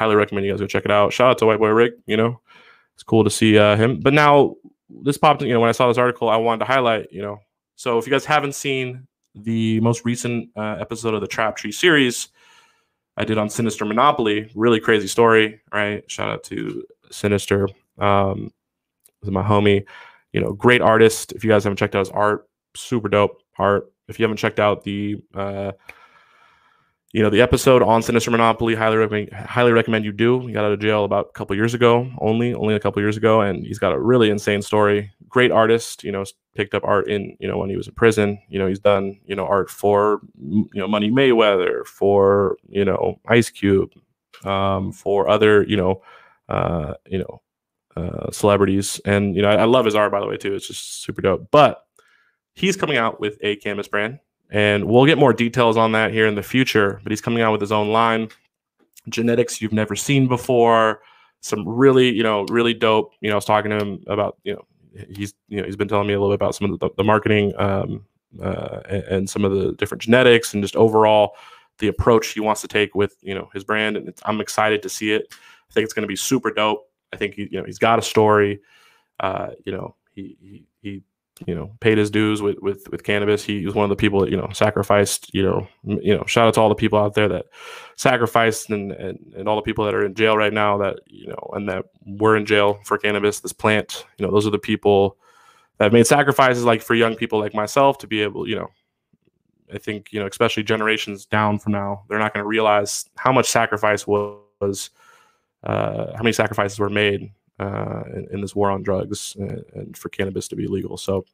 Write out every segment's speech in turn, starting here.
highly recommend you guys go check it out. Shout out to White Boy Rick. You know, it's cool to see uh, him. But now this popped. You know, when I saw this article, I wanted to highlight. You know, so if you guys haven't seen the most recent uh, episode of the Trap Tree series, I did on Sinister Monopoly. Really crazy story, right? Shout out to Sinister, um, my homie. You know, great artist. If you guys haven't checked out his art, super dope art. If you haven't checked out the uh, you know the episode on Sinister Monopoly. Highly recommend, highly recommend you do. He got out of jail about a couple years ago, only only a couple years ago, and he's got a really insane story. Great artist, you know, picked up art in you know when he was in prison. You know, he's done you know art for you know Money Mayweather, for you know Ice Cube, um, for other you know uh, you know uh, celebrities, and you know I, I love his art by the way too. It's just super dope. But he's coming out with a canvas brand and we'll get more details on that here in the future. But he's coming out with his own line, genetics you've never seen before. Some really, you know, really dope. You know, I was talking to him about, you know, he's, you know, he's been telling me a little bit about some of the, the marketing um, uh, and, and, some of the different genetics and just overall the approach he wants to take with, you know, his brand. And I'm excited to see it. I think it's going to be super dope. I think he, you know, he's got a story. Uh, you know, he, he, he you know paid his dues with with with cannabis. He was one of the people that you know sacrificed. You know, you know, shout out to all the people out there that sacrificed and and, and all the people that are in jail right now that you know and that were in jail for cannabis. This plant, you know, those are the people that made sacrifices like for young people like myself to be able, you know. I think you know, especially generations down from now, they're not going to realize how much sacrifice was, uh, how many sacrifices were made uh, in, in, this war on drugs and, and, for cannabis to be legal. So,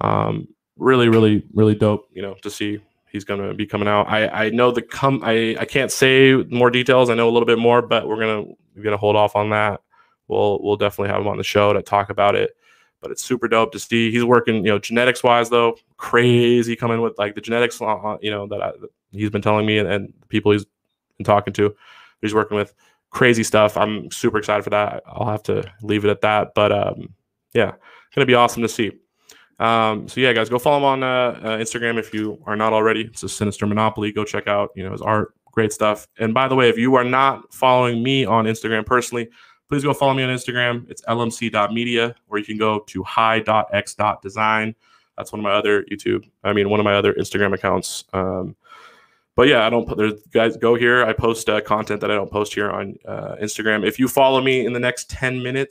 um, really, really, really dope. You know, to see he's going to be coming out. I I know the come. I I can't say more details. I know a little bit more, but we're gonna we're gonna hold off on that. We'll we'll definitely have him on the show to talk about it. But it's super dope to see. He's working, you know, genetics wise though, crazy coming with like the genetics, uh, uh, you know, that, I, that he's been telling me and, and the people he's been talking to, he's working with crazy stuff. I'm super excited for that. I'll have to leave it at that. But um, yeah, gonna be awesome to see. Um, so yeah, guys, go follow him on uh, uh, Instagram if you are not already. It's a Sinister Monopoly. Go check out you know his art, great stuff. And by the way, if you are not following me on Instagram personally, please go follow me on Instagram. It's lmc.media, or you can go to hi.x.design. That's one of my other YouTube. I mean, one of my other Instagram accounts. Um, but yeah, I don't put there's guys go here. I post uh, content that I don't post here on uh, Instagram. If you follow me in the next 10 minutes,